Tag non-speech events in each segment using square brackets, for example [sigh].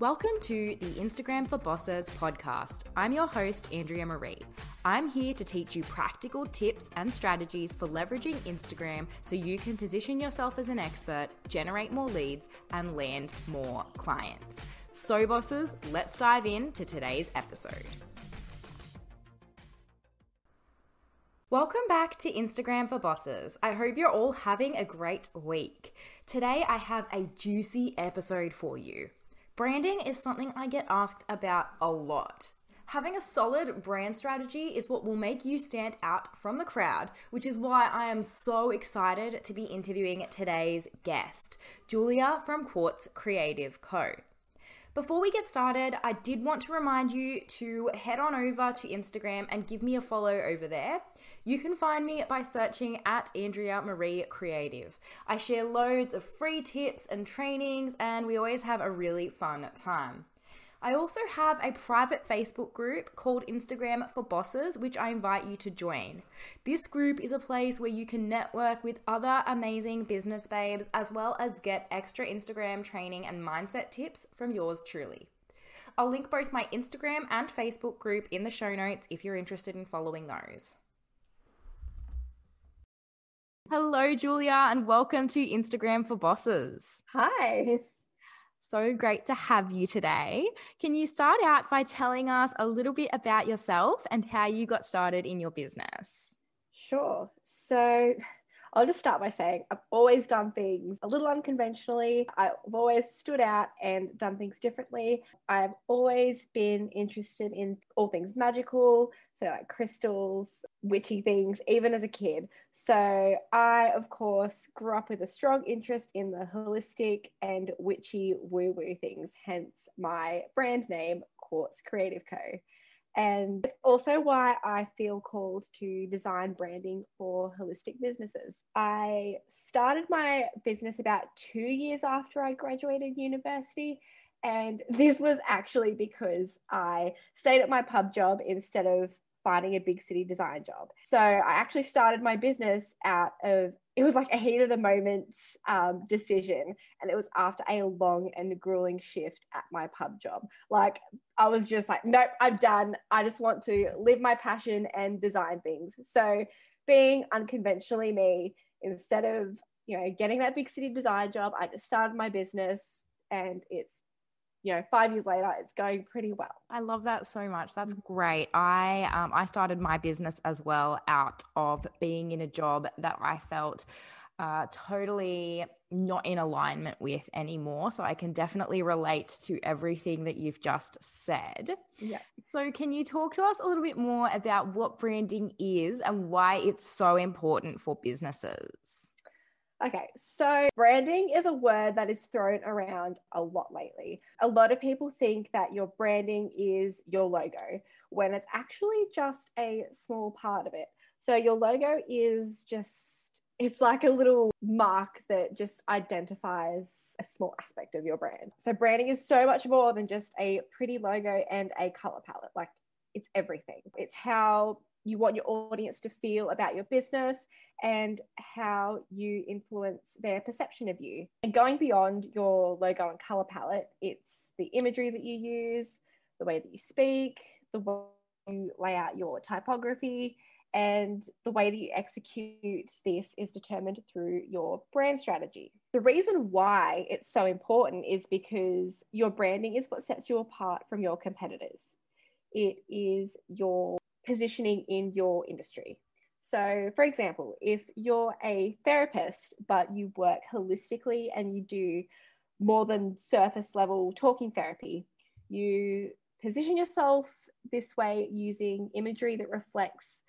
Welcome to the Instagram for Bosses podcast. I'm your host, Andrea Marie. I'm here to teach you practical tips and strategies for leveraging Instagram so you can position yourself as an expert, generate more leads, and land more clients. So, bosses, let's dive into today's episode. Welcome back to Instagram for Bosses. I hope you're all having a great week. Today, I have a juicy episode for you. Branding is something I get asked about a lot. Having a solid brand strategy is what will make you stand out from the crowd, which is why I am so excited to be interviewing today's guest, Julia from Quartz Creative Co. Before we get started, I did want to remind you to head on over to Instagram and give me a follow over there. You can find me by searching at Andrea Marie Creative. I share loads of free tips and trainings, and we always have a really fun time. I also have a private Facebook group called Instagram for Bosses, which I invite you to join. This group is a place where you can network with other amazing business babes, as well as get extra Instagram training and mindset tips from yours truly. I'll link both my Instagram and Facebook group in the show notes if you're interested in following those. Hello, Julia, and welcome to Instagram for Bosses. Hi. So great to have you today. Can you start out by telling us a little bit about yourself and how you got started in your business? Sure. So, I'll just start by saying I've always done things a little unconventionally. I've always stood out and done things differently. I've always been interested in all things magical, so like crystals, witchy things, even as a kid. So I, of course, grew up with a strong interest in the holistic and witchy woo woo things, hence my brand name, Quartz Creative Co. And it's also why I feel called to design branding for holistic businesses. I started my business about two years after I graduated university. And this was actually because I stayed at my pub job instead of finding a big city design job. So I actually started my business out of it was like a heat of the moment um, decision, and it was after a long and grueling shift at my pub job. Like I was just like, nope, I'm done. I just want to live my passion and design things. So being unconventionally me, instead of you know getting that big city design job, I just started my business, and it's you know five years later it's going pretty well i love that so much that's great i um, i started my business as well out of being in a job that i felt uh, totally not in alignment with anymore. So I can definitely relate to everything that you've just said. Yeah. So, can you talk to us a little bit more about what branding is and why it's so important for businesses? Okay, so branding is a word that is thrown around a lot lately. A lot of people think that your branding is your logo when it's actually just a small part of it. So your logo is just, it's like a little mark that just identifies a small aspect of your brand. So branding is so much more than just a pretty logo and a color palette. Like it's everything. It's how you want your audience to feel about your business and how you influence their perception of you. And going beyond your logo and color palette, it's the imagery that you use, the way that you speak, the way you lay out your typography, and the way that you execute this is determined through your brand strategy. The reason why it's so important is because your branding is what sets you apart from your competitors. It is your positioning in your industry. So, for example, if you're a therapist, but you work holistically and you do more than surface level talking therapy, you position yourself this way using imagery that reflects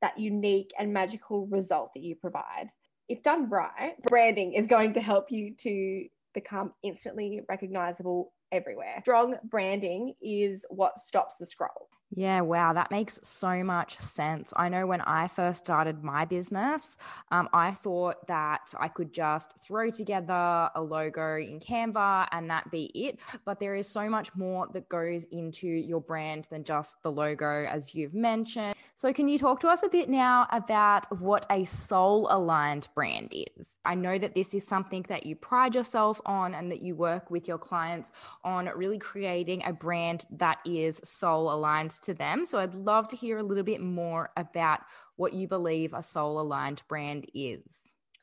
that unique and magical result that you provide. If done right, branding is going to help you to become instantly recognizable everywhere. Strong branding is what stops the scroll. Yeah, wow, that makes so much sense. I know when I first started my business, um, I thought that I could just throw together a logo in Canva and that be it. But there is so much more that goes into your brand than just the logo, as you've mentioned. So, can you talk to us a bit now about what a soul aligned brand is? I know that this is something that you pride yourself on and that you work with your clients on really creating a brand that is soul aligned to them. So, I'd love to hear a little bit more about what you believe a soul aligned brand is.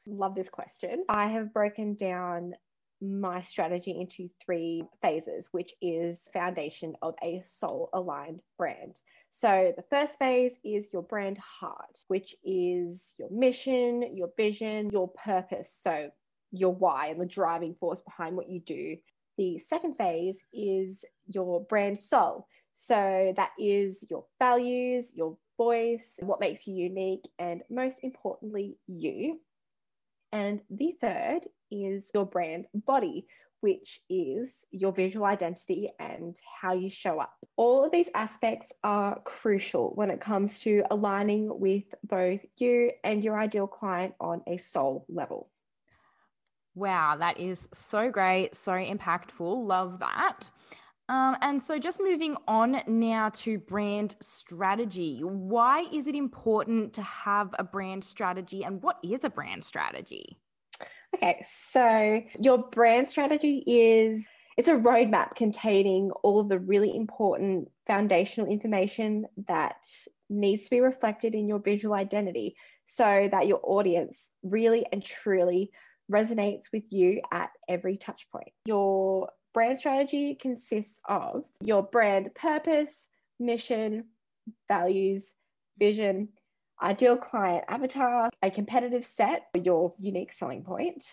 Love this question. I have broken down my strategy into three phases, which is foundation of a soul aligned brand. So the first phase is your brand heart, which is your mission, your vision, your purpose. So your why and the driving force behind what you do. The second phase is your brand soul. So that is your values, your voice, what makes you unique, and most importantly, you. And the third is your brand body, which is your visual identity and how you show up. All of these aspects are crucial when it comes to aligning with both you and your ideal client on a soul level. Wow, that is so great, so impactful. Love that. Um, and so, just moving on now to brand strategy. Why is it important to have a brand strategy, and what is a brand strategy? Okay, so your brand strategy is it's a roadmap containing all of the really important foundational information that needs to be reflected in your visual identity so that your audience really and truly resonates with you at every touch point. Your brand strategy consists of your brand purpose, mission, values, vision, ideal client avatar, a competitive set, your unique selling point,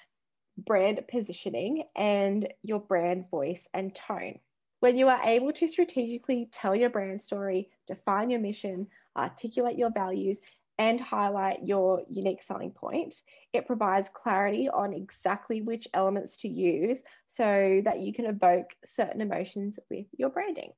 brand positioning, and your brand voice and tone. When you are able to strategically tell your brand story, define your mission, articulate your values, and highlight your unique selling point, it provides clarity on exactly which elements to use so that you can evoke certain emotions with your branding.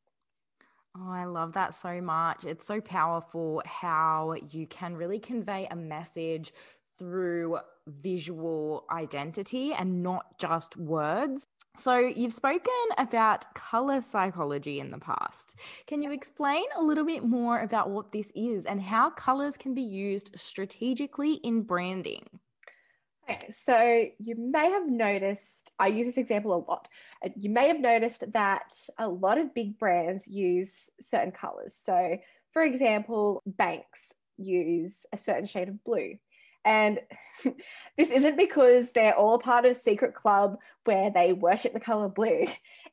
Oh, I love that so much. It's so powerful how you can really convey a message through visual identity and not just words. So, you've spoken about color psychology in the past. Can you explain a little bit more about what this is and how colors can be used strategically in branding? Okay, so you may have noticed, I use this example a lot. You may have noticed that a lot of big brands use certain colors. So, for example, banks use a certain shade of blue. And [laughs] this isn't because they're all part of a secret club where they worship the color blue.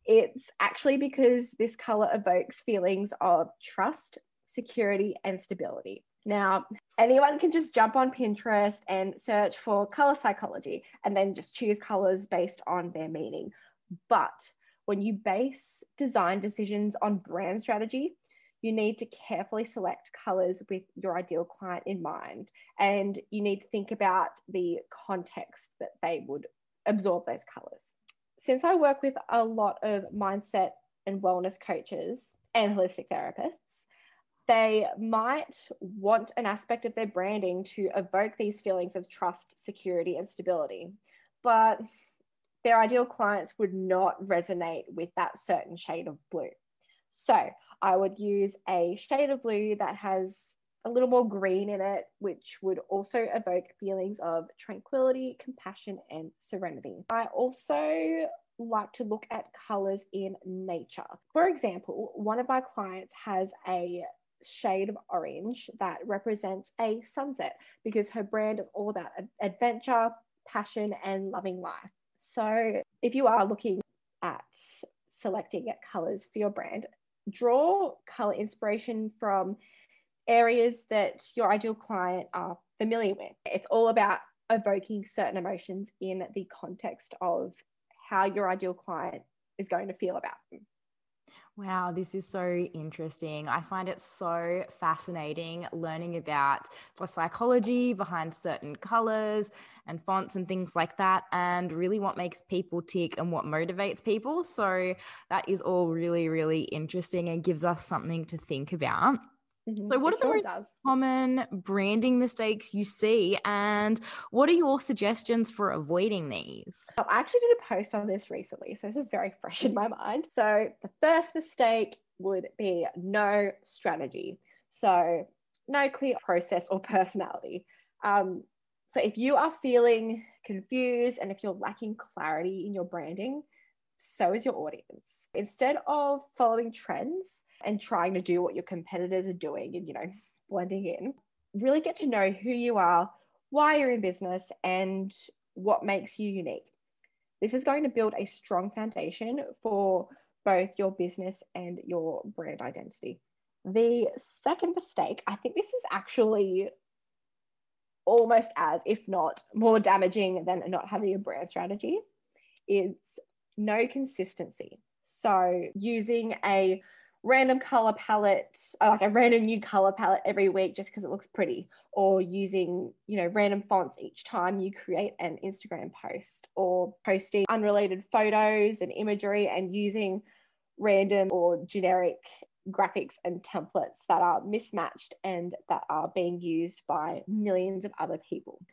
It's actually because this color evokes feelings of trust, security, and stability. Now, anyone can just jump on Pinterest and search for color psychology and then just choose colors based on their meaning. But when you base design decisions on brand strategy, you need to carefully select colors with your ideal client in mind. And you need to think about the context that they would absorb those colors. Since I work with a lot of mindset and wellness coaches and holistic therapists, they might want an aspect of their branding to evoke these feelings of trust, security, and stability. But their ideal clients would not resonate with that certain shade of blue. So I would use a shade of blue that has a little more green in it, which would also evoke feelings of tranquility, compassion, and serenity. I also like to look at colors in nature. For example, one of my clients has a shade of orange that represents a sunset because her brand is all about adventure, passion, and loving life. So, if you are looking at selecting colors for your brand, draw color inspiration from areas that your ideal client are familiar with. It's all about evoking certain emotions in the context of how your ideal client is going to feel about them. Wow, this is so interesting. I find it so fascinating learning about the psychology behind certain colors and fonts and things like that, and really what makes people tick and what motivates people. So, that is all really, really interesting and gives us something to think about. Mm-hmm. So, what it are the sure most does. common branding mistakes you see, and what are your suggestions for avoiding these? I actually did a post on this recently, so this is very [laughs] fresh in my mind. So, the first mistake would be no strategy. So, no clear process or personality. Um, so, if you are feeling confused and if you're lacking clarity in your branding, so is your audience. Instead of following trends, and trying to do what your competitors are doing and, you know, blending in. Really get to know who you are, why you're in business, and what makes you unique. This is going to build a strong foundation for both your business and your brand identity. The second mistake, I think this is actually almost as, if not more damaging than not having a brand strategy, is no consistency. So, using a random color palette, uh, like a random new color palette every week just because it looks pretty, or using, you know, random fonts each time you create an Instagram post, or posting unrelated photos and imagery and using random or generic graphics and templates that are mismatched and that are being used by millions of other people.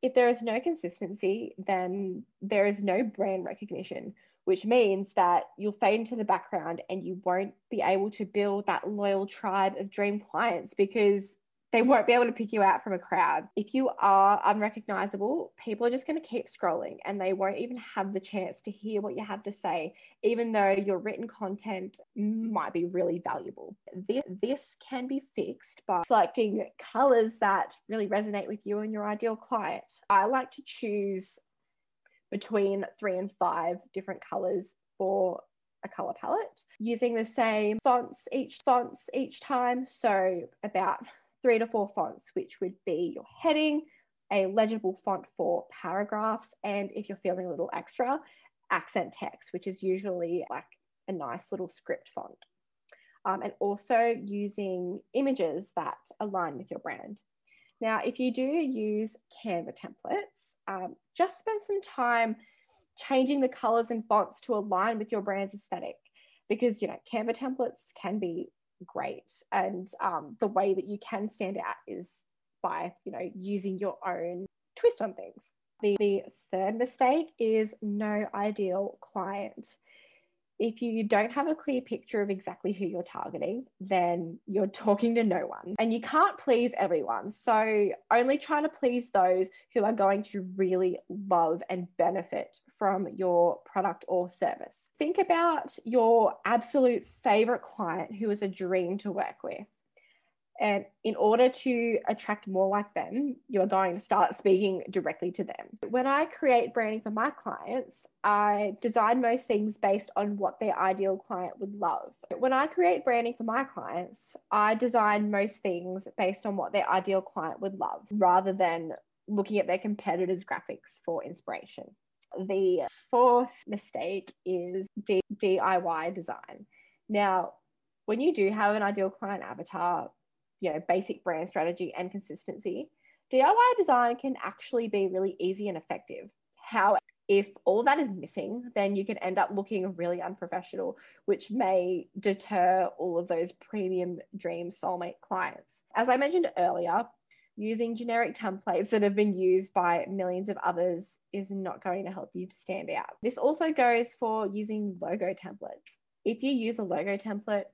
If there is no consistency, then there is no brand recognition which means that you'll fade into the background and you won't be able to build that loyal tribe of dream clients because they won't be able to pick you out from a crowd. If you are unrecognizable, people are just going to keep scrolling and they won't even have the chance to hear what you have to say, even though your written content might be really valuable. This can be fixed by selecting colors that really resonate with you and your ideal client. I like to choose between three and five different colors for a color palette using the same fonts each fonts each time. So about three to four fonts which would be your heading a legible font for paragraphs and if you're feeling a little extra accent text which is usually like a nice little script font. Um, and also using images that align with your brand. Now if you do use canva templates um, just spend some time changing the colors and fonts to align with your brand's aesthetic. Because you know canva templates can be great and um, the way that you can stand out is by you know using your own twist on things. The, the third mistake is no ideal client if you don't have a clear picture of exactly who you're targeting, then you're [laughs] talking to no one and you can't please everyone. So only try to please those who are going to really love and benefit from your product or service. Think about your absolute favorite client who is a dream to work with. And in order to attract more like them, you're going to start speaking directly to them. When I create branding for my clients, I design most things based on what their ideal client would love. When I create branding for my clients, I design most things based on what their ideal client would love rather than looking at their competitors' graphics for inspiration. The fourth mistake is D- DIY design. Now, when you do have an ideal client avatar, you know basic brand strategy and consistency diy design can actually be really easy and effective. How if all that is missing then you can end up looking really unprofessional which may deter all of those premium dream soulmate clients. As i mentioned earlier using generic templates that have been used by millions of others is not going to help you to stand out. This also goes for using logo templates. If you use a logo template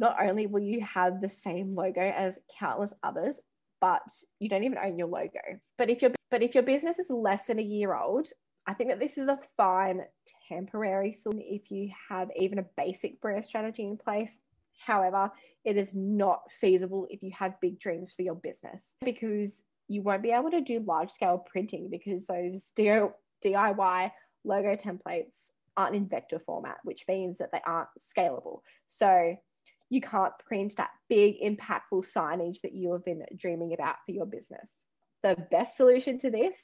not only will you have the same logo as countless others, but you don't even own your logo. But if your but if your business is less than a year old, I think that this is a fine temporary solution if you have even a basic brand strategy in place. However, it is not feasible if you have big dreams for your business because you won't be able to do large scale printing because those DIY logo templates aren't in vector format, which means that they aren't scalable. So you can't print that big, impactful signage that you have been dreaming about for your business. The best solution to this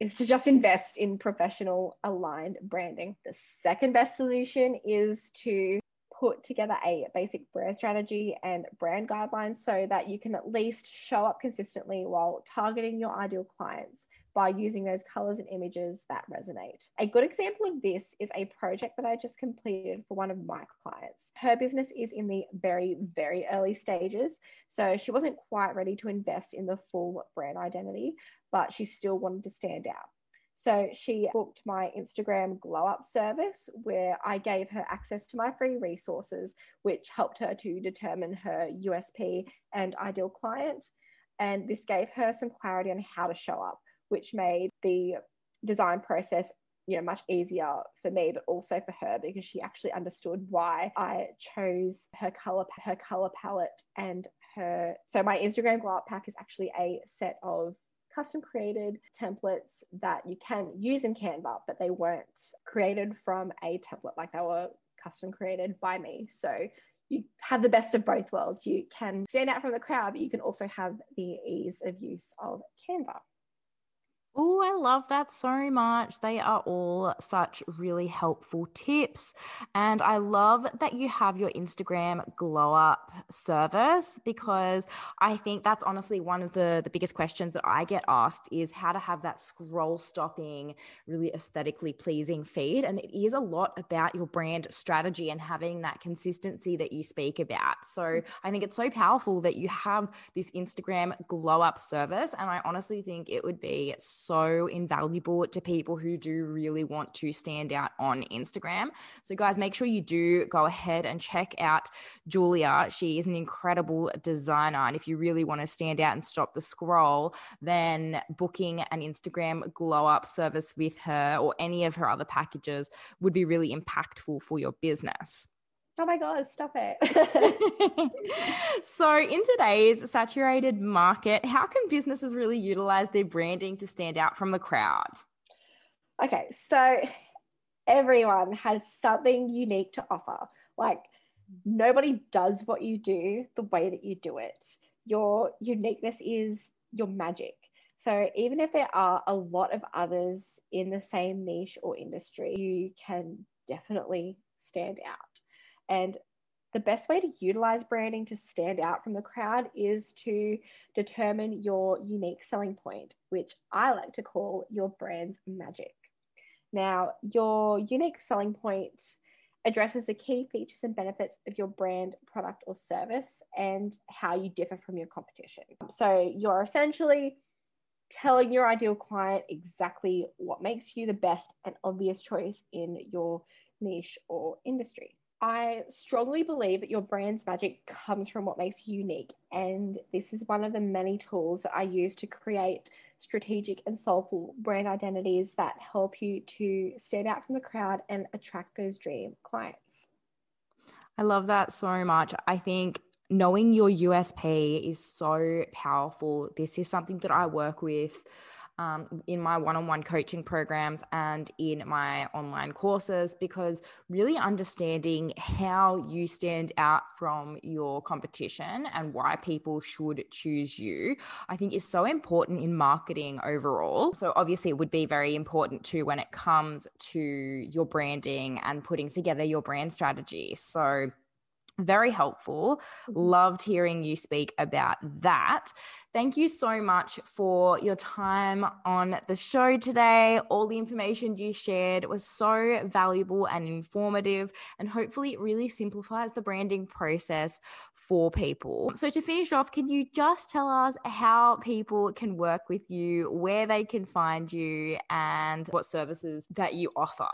is to just invest in professional aligned branding. The second best solution is to put together a basic brand strategy and brand guidelines so that you can at least show up consistently while targeting your ideal clients by using those colors and images that resonate. A good example of this is a project that I just completed for one of my clients. Her business is in the very, very early stages. So she wasn't quite ready to invest in the full brand identity, but she still wanted to stand out. So she booked my Instagram glow up service where I gave her access to my free resources, which helped her to determine her USP and ideal client. And this gave her some clarity on how to show up, which made the design process you know much easier for me but also for her because she actually understood why I chose her color her color palette and her so my Instagram glow up pack is actually a set of custom created templates that you can use in Canva, but they weren't created from a template, like they were custom created by me. So you have the best of both worlds. You can stand out from the crowd, but you can also have the ease of use of Canva. Oh, I love that so much. They are all such really helpful tips. And I love that you have your Instagram glow up service because I think that's honestly one of the, the biggest questions that I get asked is how to have that scroll stopping, really aesthetically pleasing feed. And it is a lot about your brand strategy and having that consistency that you speak about. So mm-hmm. I think it's so powerful that you have this Instagram glow up service. And I honestly think it would be so invaluable to people who do really want to stand out on Instagram. So, guys, make sure you do go ahead and check out Julia. She is an incredible designer. And if you really want to stand out and stop the scroll, then booking an Instagram glow up service with her or any of her other packages would be really impactful for your business oh my god stop it. [laughs] So in today's saturated market how can businesses really utilize their branding to stand out from the crowd? Okay so everyone has something unique to offer. Like nobody does what you do the way that you do it. Your uniqueness is your magic. So even if there are a lot of others in the same niche or industry you can definitely stand out and the best way to utilize branding to stand out from the crowd is to determine your unique selling point, which I like to call your brand's magic. Now, your unique selling point addresses the key features and benefits of your brand, product, or service and how you differ from your competition. So, you're essentially telling your ideal client exactly what makes you the best and obvious choice in your niche or industry. I strongly believe that your brand's magic comes from what makes you unique. And this is one of the many tools that I use to create strategic and soulful brand identities that help you to stand out from the crowd and attract those dream clients. I love that so much. I think knowing your USP is so powerful. This is something that I work with um, in my one on one coaching programs and in my online courses because really understanding how you stand out from your competition and why people should choose you, I think is so important in marketing overall. So, obviously, it would be very important too when it comes to your branding and putting together your brand strategy. So, very helpful. Mm-hmm. Loved hearing you speak about that. Thank you so much for your time on the show today. All the information you shared was so valuable and informative, and hopefully, it really simplifies the branding process for people. So, to finish off, can you just tell us how people can work with you, where they can find you, and what services that you offer?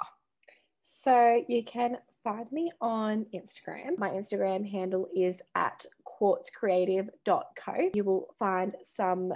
So, you can find me on Instagram. My Instagram handle is at quartzcreative.co. You will find some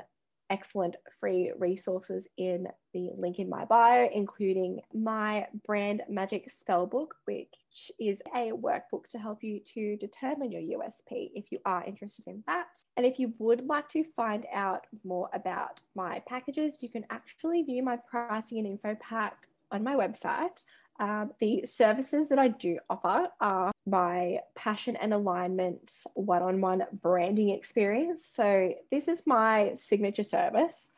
excellent free resources in the link in my bio, including my brand magic spellbook, which is a workbook to help you to determine your USP if you are interested in that. And if you would like to find out more about my packages, you can actually view my pricing and info pack on my website. Um, the services that I do offer are my passion and alignment one on one branding experience. So, this is my signature service.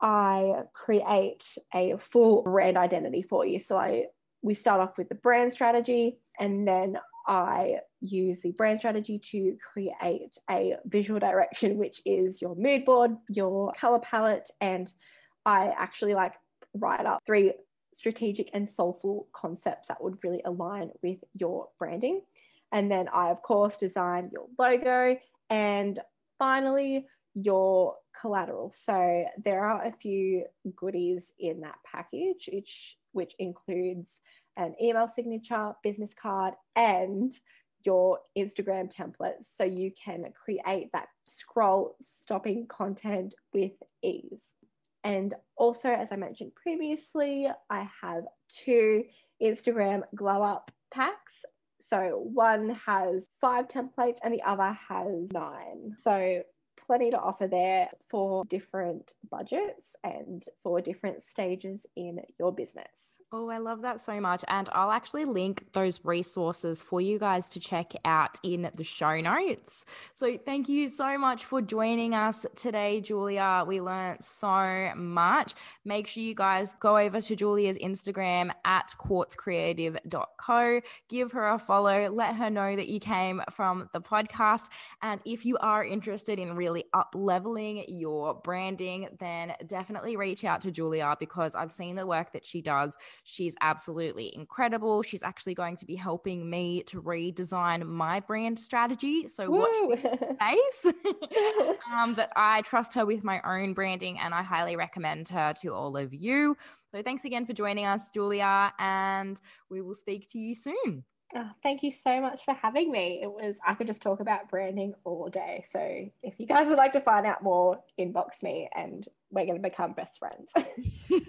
I create a full brand identity for you. So, I we start off with the brand strategy and then I use the brand strategy to create a visual direction, which is your mood board, your color palette, and I actually like write up three strategic and soulful concepts that would really align with your branding. And then I, of course, design your logo and finally your collateral. So there are a few goodies in that package, which, which includes an email signature, business card, and your Instagram templates so you can create that scroll stopping content with ease. And also, as I mentioned previously, I have two Instagram glow up packs. So one has five templates and the other has nine. So plenty to offer there for different budgets and for different stages in your business. Oh, I love that so much. And I'll actually link those resources for you guys to check out in the show notes. So thank you so much for joining us today, Julia. We learned so much. Make sure you guys go over to Julia's Instagram at quartzcreative.co. Give her a follow. Let her know that you came from the podcast. And if you are interested in really really up leveling your branding, then definitely reach out to Julia because I've seen the work that she does. She's absolutely incredible. She's actually going to be helping me to redesign my brand strategy. So Woo! watch this space. [laughs] [laughs] um, but I trust her with my own branding and I highly recommend her to all of you. So thanks again for joining us, Julia, and we will speak to you soon. Oh, thank you so much for having me. It was, I could just talk about branding all day. So if you guys would like to find out more, inbox me and we're going to become best friends. [laughs]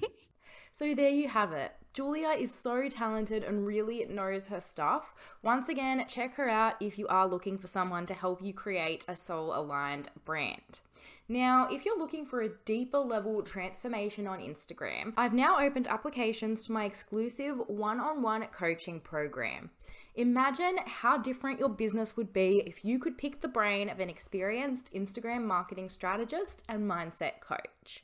so there you have it. Julia is so talented and really knows her stuff. Once again, check her out if you are looking for someone to help you create a soul aligned brand. Now, if you're looking for a deeper level transformation on Instagram, I've now opened applications to my exclusive one on one coaching program. Imagine how different your business would be if you could pick the brain of an experienced Instagram marketing strategist and mindset coach.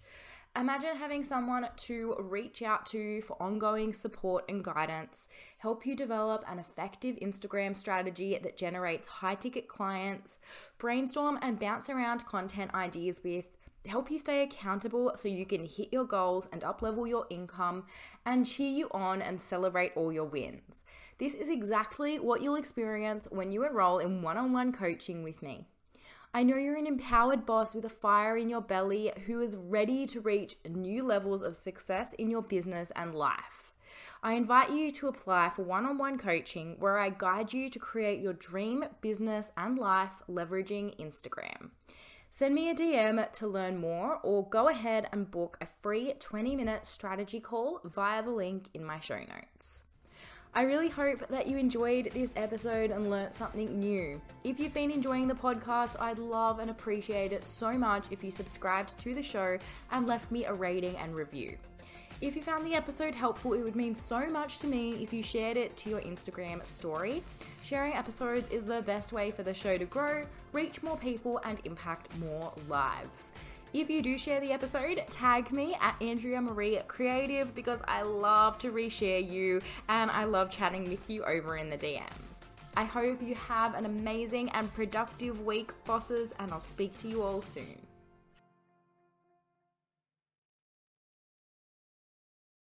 Imagine having someone to reach out to for ongoing support and guidance, help you develop an effective Instagram strategy that generates high ticket clients, brainstorm and bounce around content ideas with, help you stay accountable so you can hit your goals and uplevel your income, and cheer you on and celebrate all your wins. This is exactly what you'll experience when you enroll in one on one coaching with me. I know you're an empowered boss with a fire in your belly who is ready to reach new levels of success in your business and life. I invite you to apply for one on one coaching where I guide you to create your dream business and life leveraging Instagram. Send me a DM to learn more or go ahead and book a free 20 minute strategy call via the link in my show notes. I really hope that you enjoyed this episode and learnt something new. If you've been enjoying the podcast, I'd love and appreciate it so much if you subscribed to the show and left me a rating and review. If you found the episode helpful, it would mean so much to me if you shared it to your Instagram story. Sharing episodes is the best way for the show to grow, reach more people, and impact more lives. If you do share the episode, tag me at Andrea Marie Creative because I love to reshare you and I love chatting with you over in the DMs. I hope you have an amazing and productive week, bosses, and I'll speak to you all soon.